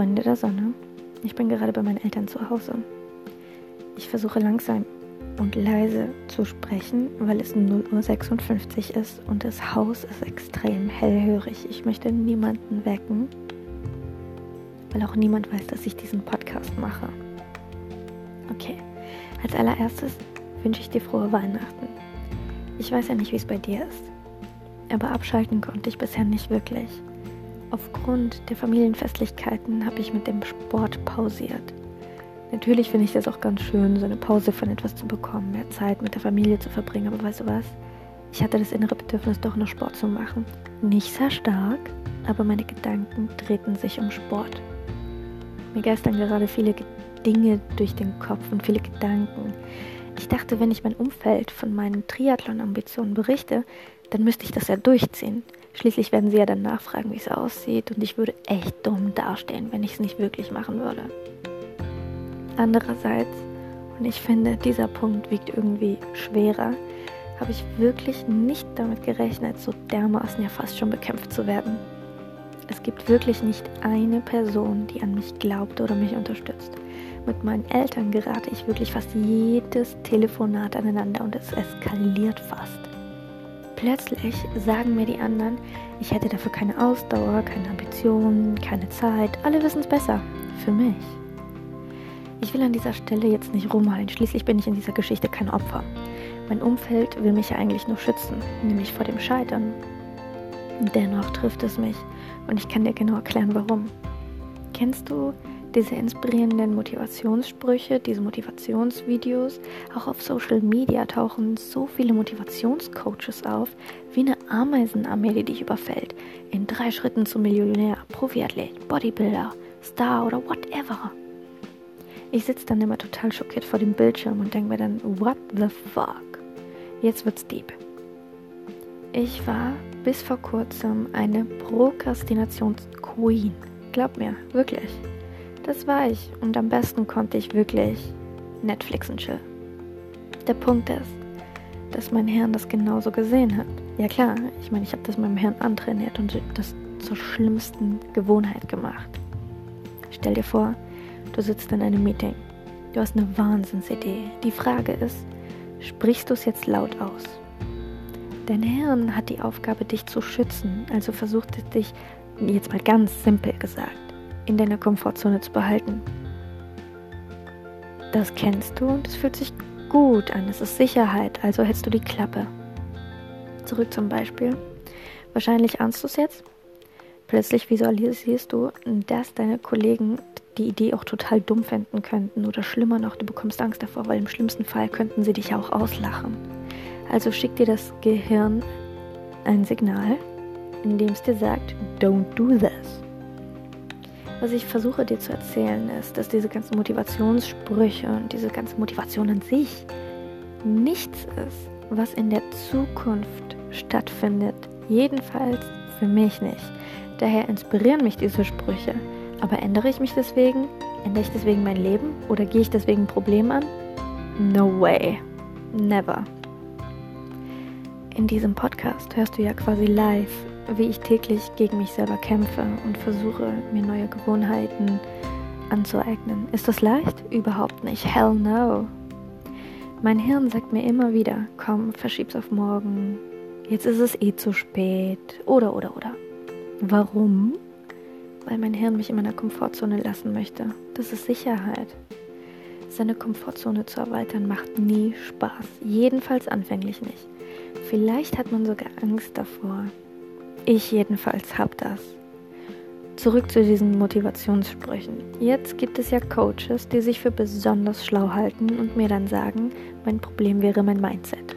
Freunde der Sonne. Ich bin gerade bei meinen Eltern zu Hause. Ich versuche langsam und leise zu sprechen, weil es 0.56 Uhr ist und das Haus ist extrem hellhörig. Ich möchte niemanden wecken, weil auch niemand weiß, dass ich diesen Podcast mache. Okay, als allererstes wünsche ich dir frohe Weihnachten. Ich weiß ja nicht, wie es bei dir ist, aber abschalten konnte ich bisher nicht wirklich. Aufgrund der Familienfestlichkeiten habe ich mit dem Sport pausiert. Natürlich finde ich das auch ganz schön, so eine Pause von etwas zu bekommen, mehr Zeit mit der Familie zu verbringen, aber weißt du was? Ich hatte das innere Bedürfnis, doch noch Sport zu machen. Nicht sehr stark, aber meine Gedanken drehten sich um Sport. Mir geistern gerade viele Dinge durch den Kopf und viele Gedanken. Ich dachte, wenn ich mein Umfeld von meinen Triathlon-Ambitionen berichte, dann müsste ich das ja durchziehen. Schließlich werden sie ja dann nachfragen, wie es aussieht, und ich würde echt dumm dastehen, wenn ich es nicht wirklich machen würde. Andererseits, und ich finde, dieser Punkt wiegt irgendwie schwerer, habe ich wirklich nicht damit gerechnet, so dermaßen ja fast schon bekämpft zu werden. Es gibt wirklich nicht eine Person, die an mich glaubt oder mich unterstützt. Mit meinen Eltern gerate ich wirklich fast jedes Telefonat aneinander und es eskaliert fast. Plötzlich sagen mir die anderen, ich hätte dafür keine Ausdauer, keine Ambitionen, keine Zeit. Alle wissen es besser. Für mich. Ich will an dieser Stelle jetzt nicht rumhalten. Schließlich bin ich in dieser Geschichte kein Opfer. Mein Umfeld will mich ja eigentlich nur schützen, nämlich vor dem Scheitern. Dennoch trifft es mich und ich kann dir genau erklären, warum. Kennst du diese inspirierenden Motivationssprüche, diese Motivationsvideos. Auch auf Social Media tauchen so viele Motivationscoaches auf, wie eine Ameisenarmee, die dich überfällt. In drei Schritten zum Millionär, Profiathlet, Bodybuilder, Star oder whatever. Ich sitze dann immer total schockiert vor dem Bildschirm und denke mir dann, what the fuck? Jetzt wird's deep. Ich war bis vor kurzem eine Prokrastinations-Queen. Glaub mir, wirklich. Das war ich und am besten konnte ich wirklich Netflix und chill. Der Punkt ist, dass mein Hirn das genauso gesehen hat. Ja klar, ich meine, ich habe das meinem Hirn antrainiert und das zur schlimmsten Gewohnheit gemacht. Stell dir vor, du sitzt in einem Meeting. Du hast eine Wahnsinnsidee. Die Frage ist, sprichst du es jetzt laut aus? Dein Hirn hat die Aufgabe, dich zu schützen, also versucht es dich, jetzt mal ganz simpel gesagt, in deiner Komfortzone zu behalten. Das kennst du und es fühlt sich gut an. Es ist Sicherheit, also hältst du die Klappe. Zurück zum Beispiel. Wahrscheinlich ahnst du es jetzt. Plötzlich visualisierst du, dass deine Kollegen die Idee auch total dumm finden könnten oder schlimmer noch, du bekommst Angst davor, weil im schlimmsten Fall könnten sie dich auch auslachen. Also schickt dir das Gehirn ein Signal, in dem es dir sagt, don't do this. Was ich versuche dir zu erzählen ist, dass diese ganzen Motivationssprüche und diese ganze Motivation an sich nichts ist, was in der Zukunft stattfindet. Jedenfalls für mich nicht. Daher inspirieren mich diese Sprüche. Aber ändere ich mich deswegen? Ändere ich deswegen mein Leben? Oder gehe ich deswegen ein Problem an? No way. Never. In diesem Podcast hörst du ja quasi live, wie ich täglich gegen mich selber kämpfe und versuche, mir neue Gewohnheiten anzueignen. Ist das leicht? Überhaupt nicht. Hell no. Mein Hirn sagt mir immer wieder, komm, verschieb's auf morgen. Jetzt ist es eh zu spät. Oder, oder, oder. Warum? Weil mein Hirn mich in meiner Komfortzone lassen möchte. Das ist Sicherheit. Seine Komfortzone zu erweitern macht nie Spaß. Jedenfalls anfänglich nicht. Vielleicht hat man sogar Angst davor, ich jedenfalls habe das. Zurück zu diesen Motivationssprüchen. Jetzt gibt es ja Coaches, die sich für besonders schlau halten und mir dann sagen, mein Problem wäre mein Mindset.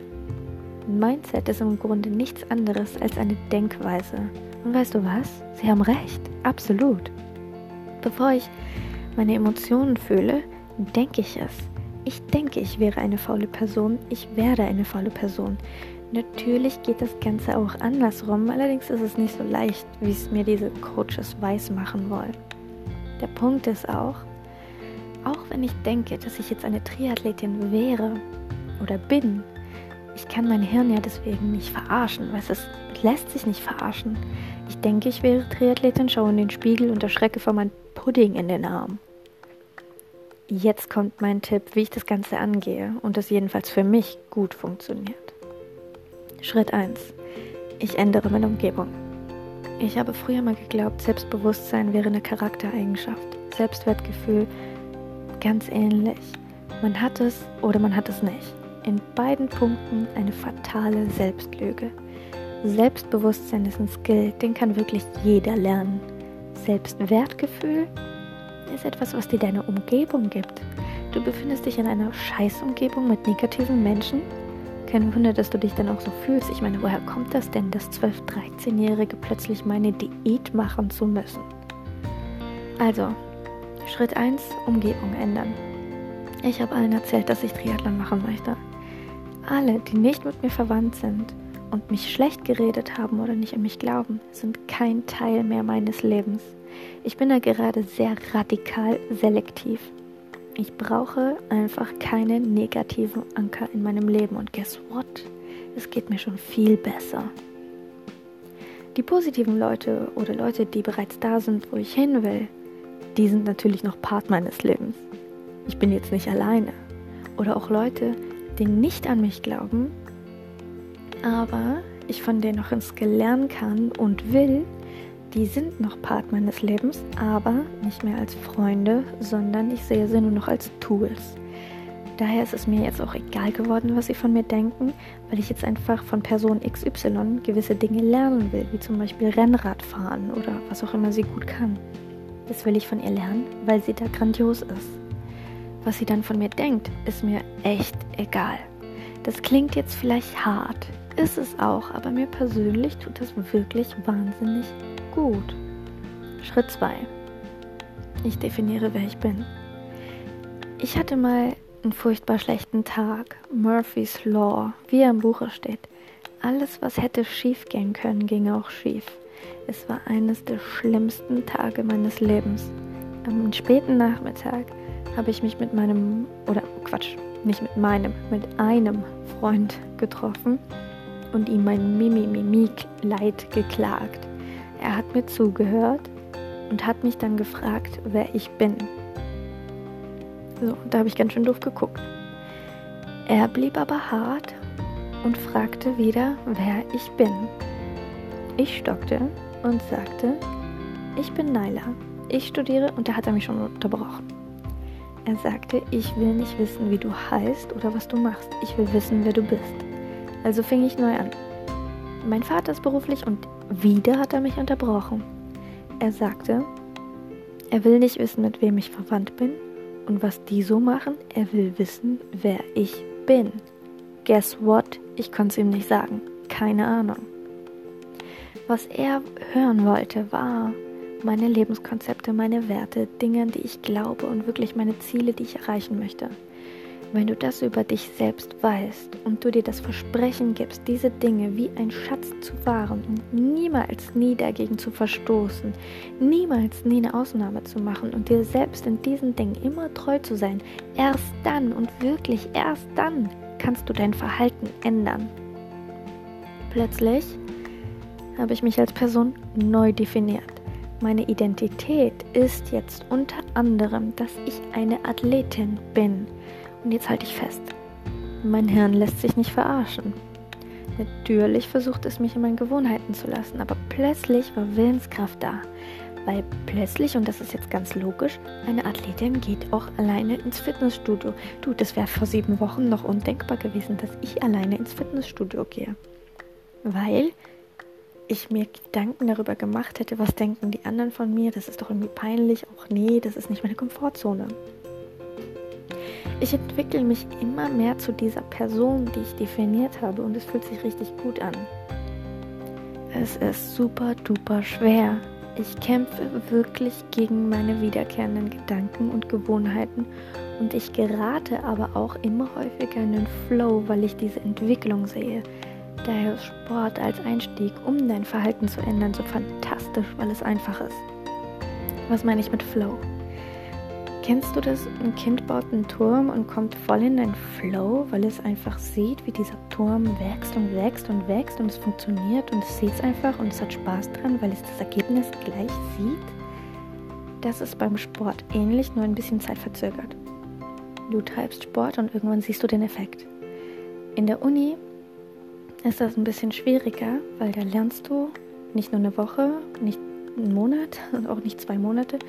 Mindset ist im Grunde nichts anderes als eine Denkweise. Und weißt du was? Sie haben recht. Absolut. Bevor ich meine Emotionen fühle, denke ich es. Ich denke, ich wäre eine faule Person. Ich werde eine faule Person. Natürlich geht das Ganze auch andersrum, allerdings ist es nicht so leicht, wie es mir diese Coaches weiß machen wollen. Der Punkt ist auch, auch wenn ich denke, dass ich jetzt eine Triathletin wäre oder bin, ich kann mein Hirn ja deswegen nicht verarschen, weil es lässt sich nicht verarschen. Ich denke, ich wäre Triathletin, schaue in den Spiegel und erschrecke vor meinem Pudding in den Arm. Jetzt kommt mein Tipp, wie ich das Ganze angehe und das jedenfalls für mich gut funktioniert. Schritt 1. Ich ändere meine Umgebung. Ich habe früher mal geglaubt, Selbstbewusstsein wäre eine Charaktereigenschaft. Selbstwertgefühl ganz ähnlich. Man hat es oder man hat es nicht. In beiden Punkten eine fatale Selbstlüge. Selbstbewusstsein ist ein Skill, den kann wirklich jeder lernen. Selbstwertgefühl ist etwas, was dir deine Umgebung gibt. Du befindest dich in einer Scheißumgebung mit negativen Menschen kein Wunder, dass du dich dann auch so fühlst. Ich meine, woher kommt das denn, dass 12-, 13-Jährige plötzlich meine Diät machen zu müssen? Also, Schritt 1, Umgebung ändern. Ich habe allen erzählt, dass ich Triathlon machen möchte. Alle, die nicht mit mir verwandt sind und mich schlecht geredet haben oder nicht an mich glauben, sind kein Teil mehr meines Lebens. Ich bin da gerade sehr radikal selektiv. Ich brauche einfach keine negativen Anker in meinem Leben. Und guess what? Es geht mir schon viel besser. Die positiven Leute oder Leute, die bereits da sind, wo ich hin will, die sind natürlich noch Part meines Lebens. Ich bin jetzt nicht alleine. Oder auch Leute, die nicht an mich glauben, aber ich von denen noch ins Lernen kann und will, die sind noch Part meines Lebens, aber nicht mehr als Freunde, sondern ich sehe sie nur noch als Tools. Daher ist es mir jetzt auch egal geworden, was sie von mir denken, weil ich jetzt einfach von Person XY gewisse Dinge lernen will, wie zum Beispiel Rennradfahren oder was auch immer sie gut kann. Das will ich von ihr lernen, weil sie da grandios ist. Was sie dann von mir denkt, ist mir echt egal. Das klingt jetzt vielleicht hart, ist es auch, aber mir persönlich tut das wirklich wahnsinnig Gut. Schritt 2. Ich definiere, wer ich bin. Ich hatte mal einen furchtbar schlechten Tag. Murphy's Law, wie er im Buche steht. Alles, was hätte schief gehen können, ging auch schief. Es war eines der schlimmsten Tage meines Lebens. Am späten Nachmittag habe ich mich mit meinem, oder Quatsch, nicht mit meinem, mit einem Freund getroffen und ihm mein Mimimimik-Leid geklagt. Er hat mir zugehört und hat mich dann gefragt, wer ich bin. So, da habe ich ganz schön doof geguckt. Er blieb aber hart und fragte wieder, wer ich bin. Ich stockte und sagte, ich bin Naila. Ich studiere und da hat er mich schon unterbrochen. Er sagte, ich will nicht wissen, wie du heißt oder was du machst. Ich will wissen, wer du bist. Also fing ich neu an. Mein Vater ist beruflich und wieder hat er mich unterbrochen. Er sagte, er will nicht wissen, mit wem ich verwandt bin und was die so machen. Er will wissen, wer ich bin. Guess what? Ich konnte es ihm nicht sagen. Keine Ahnung. Was er hören wollte, war meine Lebenskonzepte, meine Werte, Dinge, an die ich glaube und wirklich meine Ziele, die ich erreichen möchte. Wenn du das über dich selbst weißt und du dir das Versprechen gibst, diese Dinge wie ein Schatz zu wahren und niemals nie dagegen zu verstoßen, niemals nie eine Ausnahme zu machen und dir selbst in diesen Dingen immer treu zu sein, erst dann und wirklich erst dann kannst du dein Verhalten ändern. Plötzlich habe ich mich als Person neu definiert. Meine Identität ist jetzt unter anderem, dass ich eine Athletin bin und jetzt halte ich fest. Mein Hirn lässt sich nicht verarschen. Natürlich versucht es mich in meinen Gewohnheiten zu lassen, aber plötzlich war Willenskraft da. Weil plötzlich, und das ist jetzt ganz logisch, eine Athletin geht auch alleine ins Fitnessstudio. Du, das wäre vor sieben Wochen noch undenkbar gewesen, dass ich alleine ins Fitnessstudio gehe. Weil ich mir Gedanken darüber gemacht hätte, was denken die anderen von mir, das ist doch irgendwie peinlich, auch nee, das ist nicht meine Komfortzone. Ich entwickle mich immer mehr zu dieser Person, die ich definiert habe und es fühlt sich richtig gut an. Es ist super duper schwer. Ich kämpfe wirklich gegen meine wiederkehrenden Gedanken und Gewohnheiten und ich gerate aber auch immer häufiger in den Flow, weil ich diese Entwicklung sehe. Daher ist Sport als Einstieg, um dein Verhalten zu ändern, so fantastisch, weil es einfach ist. Was meine ich mit Flow? Kennst du das? Ein Kind baut einen Turm und kommt voll in den Flow, weil es einfach sieht, wie dieser Turm wächst und wächst und wächst und es funktioniert und es sieht es einfach und es hat Spaß dran, weil es das Ergebnis gleich sieht. Das ist beim Sport ähnlich, nur ein bisschen zeitverzögert. Du treibst Sport und irgendwann siehst du den Effekt. In der Uni ist das ein bisschen schwieriger, weil da lernst du nicht nur eine Woche, nicht einen Monat und auch nicht zwei Monate.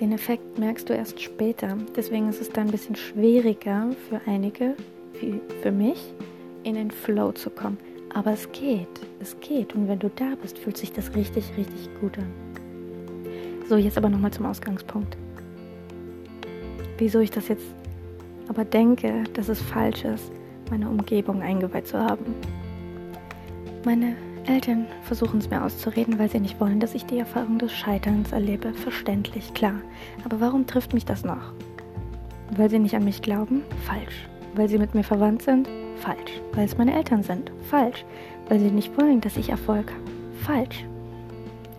Den Effekt merkst du erst später. Deswegen ist es dann ein bisschen schwieriger für einige, wie für mich, in den Flow zu kommen. Aber es geht, es geht. Und wenn du da bist, fühlt sich das richtig, richtig gut an. So, jetzt aber nochmal zum Ausgangspunkt. Wieso ich das jetzt aber denke, dass es falsch ist, meine Umgebung eingeweiht zu haben. Meine Eltern versuchen es mir auszureden, weil sie nicht wollen, dass ich die Erfahrung des Scheiterns erlebe. Verständlich, klar. Aber warum trifft mich das noch? Weil sie nicht an mich glauben? Falsch. Weil sie mit mir verwandt sind? Falsch. Weil es meine Eltern sind? Falsch. Weil sie nicht wollen, dass ich Erfolg habe? Falsch.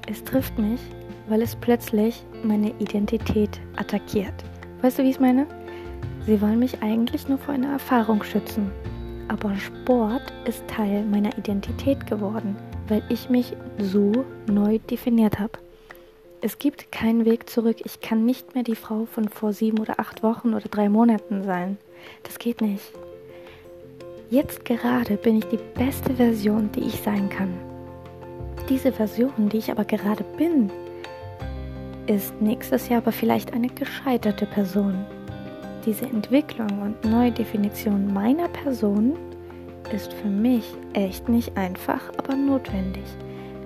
Es trifft mich, weil es plötzlich meine Identität attackiert. Weißt du, wie ich es meine? Sie wollen mich eigentlich nur vor einer Erfahrung schützen, aber Sport ist Teil meiner Identität geworden, weil ich mich so neu definiert habe. Es gibt keinen Weg zurück. Ich kann nicht mehr die Frau von vor sieben oder acht Wochen oder drei Monaten sein. Das geht nicht. Jetzt gerade bin ich die beste Version, die ich sein kann. Diese Version, die ich aber gerade bin, ist nächstes Jahr aber vielleicht eine gescheiterte Person, diese Entwicklung und Neudefinition meiner Person ist für mich echt nicht einfach, aber notwendig.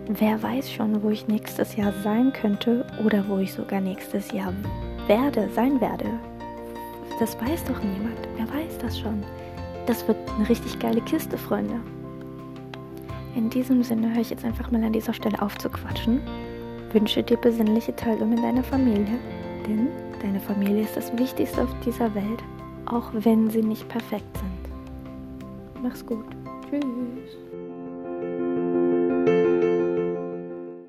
Wer weiß schon, wo ich nächstes Jahr sein könnte oder wo ich sogar nächstes Jahr werde, sein werde. Das weiß doch niemand. Wer weiß das schon? Das wird eine richtig geile Kiste, Freunde. In diesem Sinne höre ich jetzt einfach mal an dieser Stelle auf zu quatschen. Wünsche dir besinnliche Teilung in deiner Familie, denn Deine Familie ist das Wichtigste auf dieser Welt, auch wenn sie nicht perfekt sind. Mach's gut. Tschüss.